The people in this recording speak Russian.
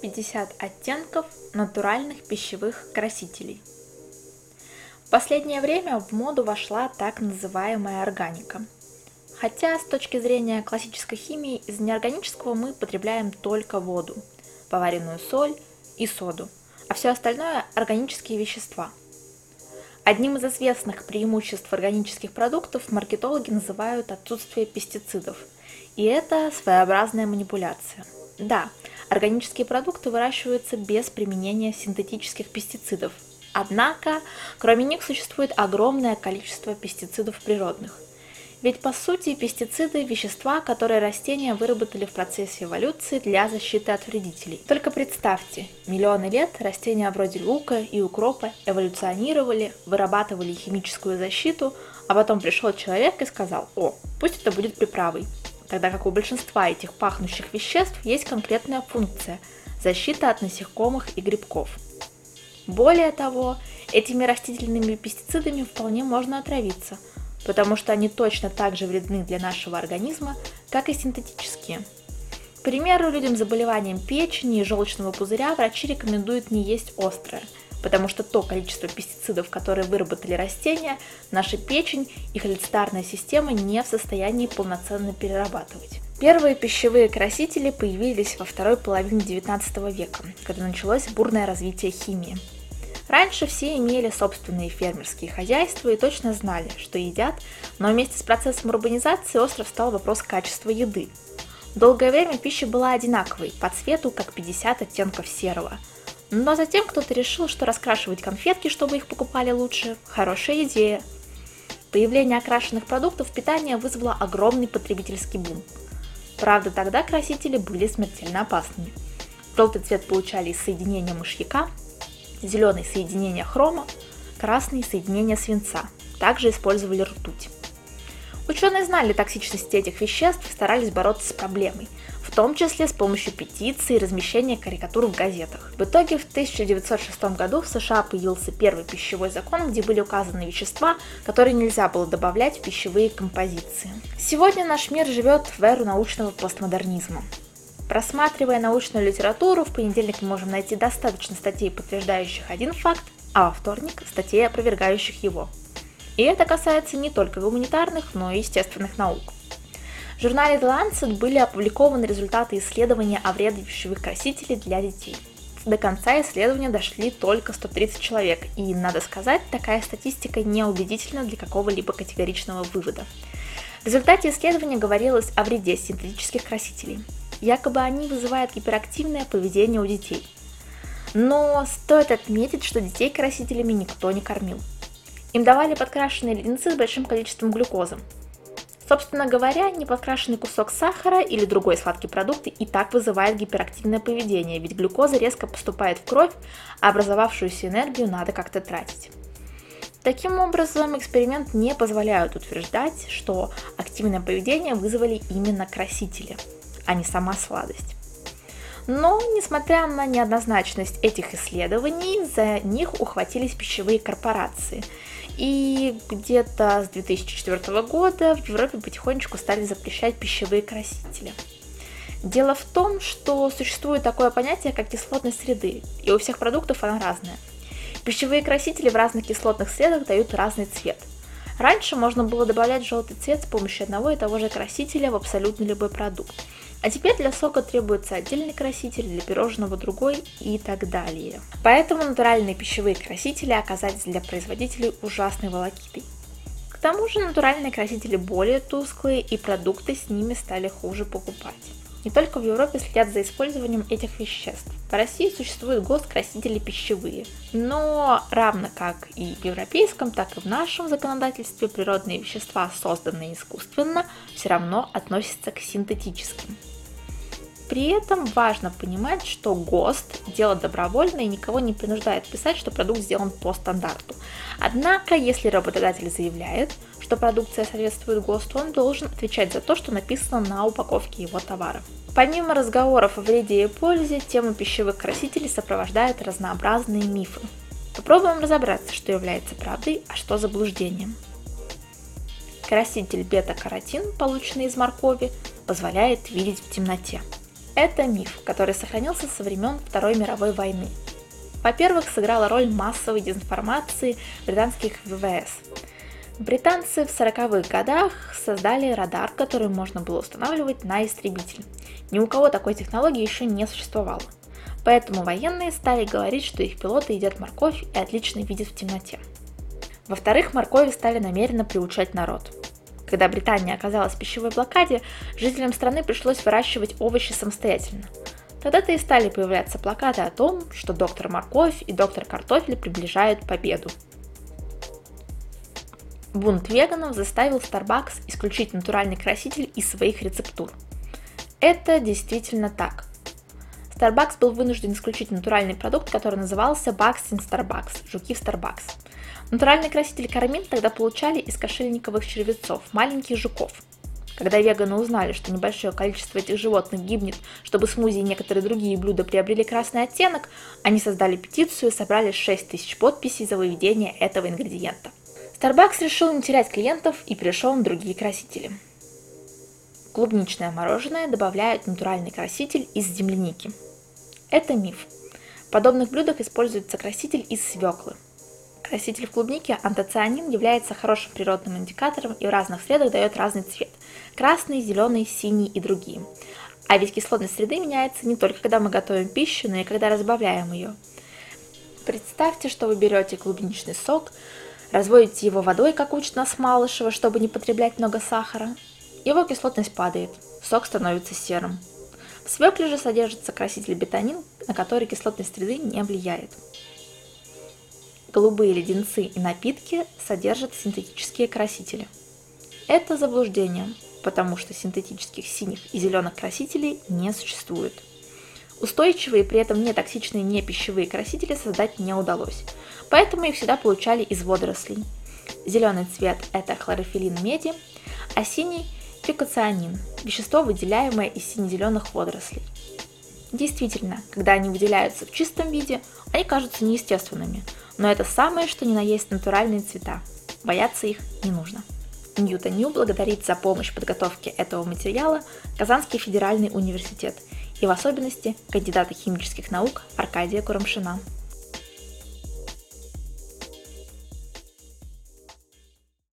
50 оттенков натуральных пищевых красителей. В последнее время в моду вошла так называемая органика. Хотя с точки зрения классической химии из неорганического мы потребляем только воду, поваренную соль и соду, а все остальное – органические вещества. Одним из известных преимуществ органических продуктов маркетологи называют отсутствие пестицидов. И это своеобразная манипуляция. Да, органические продукты выращиваются без применения синтетических пестицидов. Однако, кроме них существует огромное количество пестицидов природных. Ведь по сути пестициды – вещества, которые растения выработали в процессе эволюции для защиты от вредителей. Только представьте, миллионы лет растения вроде лука и укропа эволюционировали, вырабатывали химическую защиту, а потом пришел человек и сказал, о, пусть это будет приправой тогда как у большинства этих пахнущих веществ есть конкретная функция – защита от насекомых и грибков. Более того, этими растительными пестицидами вполне можно отравиться, потому что они точно так же вредны для нашего организма, как и синтетические. К примеру, людям с заболеванием печени и желчного пузыря врачи рекомендуют не есть острое – потому что то количество пестицидов, которые выработали растения, наша печень и холецитарная система не в состоянии полноценно перерабатывать. Первые пищевые красители появились во второй половине XIX века, когда началось бурное развитие химии. Раньше все имели собственные фермерские хозяйства и точно знали, что едят, но вместе с процессом урбанизации остров стал вопрос качества еды. Долгое время пища была одинаковой, по цвету как 50 оттенков серого – но затем кто-то решил, что раскрашивать конфетки, чтобы их покупали лучше, хорошая идея. Появление окрашенных продуктов питания вызвало огромный потребительский бум. Правда, тогда красители были смертельно опасными. Желтый цвет получали из соединения мышьяка, зеленый – соединения хрома, красный – соединения свинца. Также использовали ртуть. Ученые знали токсичность этих веществ и старались бороться с проблемой, в том числе с помощью петиций и размещения карикатур в газетах. В итоге в 1906 году в США появился первый пищевой закон, где были указаны вещества, которые нельзя было добавлять в пищевые композиции. Сегодня наш мир живет в эру научного постмодернизма. Просматривая научную литературу, в понедельник мы можем найти достаточно статей, подтверждающих один факт, а во вторник – статей, опровергающих его. И это касается не только гуманитарных, но и естественных наук. В журнале The Lancet были опубликованы результаты исследования о вреде пищевых красителей для детей. До конца исследования дошли только 130 человек, и, надо сказать, такая статистика неубедительна для какого-либо категоричного вывода. В результате исследования говорилось о вреде синтетических красителей. Якобы они вызывают гиперактивное поведение у детей. Но стоит отметить, что детей красителями никто не кормил. Им давали подкрашенные леденцы с большим количеством глюкозы. Собственно говоря, неподкрашенный кусок сахара или другой сладкий продукт и так вызывает гиперактивное поведение, ведь глюкоза резко поступает в кровь, а образовавшуюся энергию надо как-то тратить. Таким образом, эксперимент не позволяет утверждать, что активное поведение вызвали именно красители, а не сама сладость. Но, несмотря на неоднозначность этих исследований, за них ухватились пищевые корпорации – и где-то с 2004 года в Европе потихонечку стали запрещать пищевые красители. Дело в том, что существует такое понятие, как кислотность среды, и у всех продуктов она разная. Пищевые красители в разных кислотных средах дают разный цвет. Раньше можно было добавлять желтый цвет с помощью одного и того же красителя в абсолютно любой продукт. А теперь для сока требуется отдельный краситель, для пирожного другой и так далее. Поэтому натуральные пищевые красители оказались для производителей ужасной волокитой. К тому же натуральные красители более тусклые и продукты с ними стали хуже покупать. Не только в Европе следят за использованием этих веществ. В России существуют госкрасители пищевые, но равно как и в европейском, так и в нашем законодательстве природные вещества, созданные искусственно, все равно относятся к синтетическим. При этом важно понимать, что ГОСТ – дело добровольное и никого не принуждает писать, что продукт сделан по стандарту. Однако, если работодатель заявляет, что продукция соответствует ГОСТу, он должен отвечать за то, что написано на упаковке его товара. Помимо разговоров о вреде и пользе, тему пищевых красителей сопровождают разнообразные мифы. Попробуем разобраться, что является правдой, а что заблуждением. Краситель бета-каротин, полученный из моркови, позволяет видеть в темноте. Это миф, который сохранился со времен Второй мировой войны. Во-первых, сыграла роль массовой дезинформации британских ВВС. Британцы в 40-х годах создали радар, который можно было устанавливать на истребитель. Ни у кого такой технологии еще не существовало. Поэтому военные стали говорить, что их пилоты едят морковь и отлично видят в темноте. Во-вторых, моркови стали намеренно приучать народ. Когда Британия оказалась в пищевой блокаде, жителям страны пришлось выращивать овощи самостоятельно. Тогда-то и стали появляться плакаты о том, что доктор морковь и доктор картофель приближают победу. Бунт веганов заставил Starbucks исключить натуральный краситель из своих рецептур. Это действительно так. Starbucks был вынужден исключить натуральный продукт, который назывался Bugs in Starbucks – жуки в Starbucks. Натуральный краситель кармин тогда получали из кошельниковых червецов, маленьких жуков. Когда веганы узнали, что небольшое количество этих животных гибнет, чтобы смузи и некоторые другие блюда приобрели красный оттенок, они создали петицию и собрали 6 тысяч подписей за выведение этого ингредиента. Starbucks решил не терять клиентов и перешел на другие красители. Клубничное мороженое добавляют натуральный краситель из земляники. Это миф. В подобных блюдах используется краситель из свеклы. Краситель в клубнике антоцианин является хорошим природным индикатором и в разных средах дает разный цвет – красный, зеленый, синий и другие. А ведь кислотность среды меняется не только когда мы готовим пищу, но и когда разбавляем ее. Представьте, что вы берете клубничный сок, разводите его водой, как учит нас Малышева, чтобы не потреблять много сахара. Его кислотность падает, сок становится серым. В свекле же содержится краситель бетанин, на который кислотность среды не влияет. Голубые леденцы и напитки содержат синтетические красители. Это заблуждение, потому что синтетических синих и зеленых красителей не существует. Устойчивые, при этом не токсичные не пищевые красители создать не удалось, поэтому их всегда получали из водорослей. Зеленый цвет – это хлорофилин меди, а синий – фикоцианин – вещество, выделяемое из сине-зеленых водорослей. Действительно, когда они выделяются в чистом виде, они кажутся неестественными, но это самое, что ни на есть натуральные цвета. Бояться их не нужно. Ньюта Нью благодарит за помощь в подготовке этого материала Казанский федеральный университет и в особенности кандидата химических наук Аркадия Курамшина.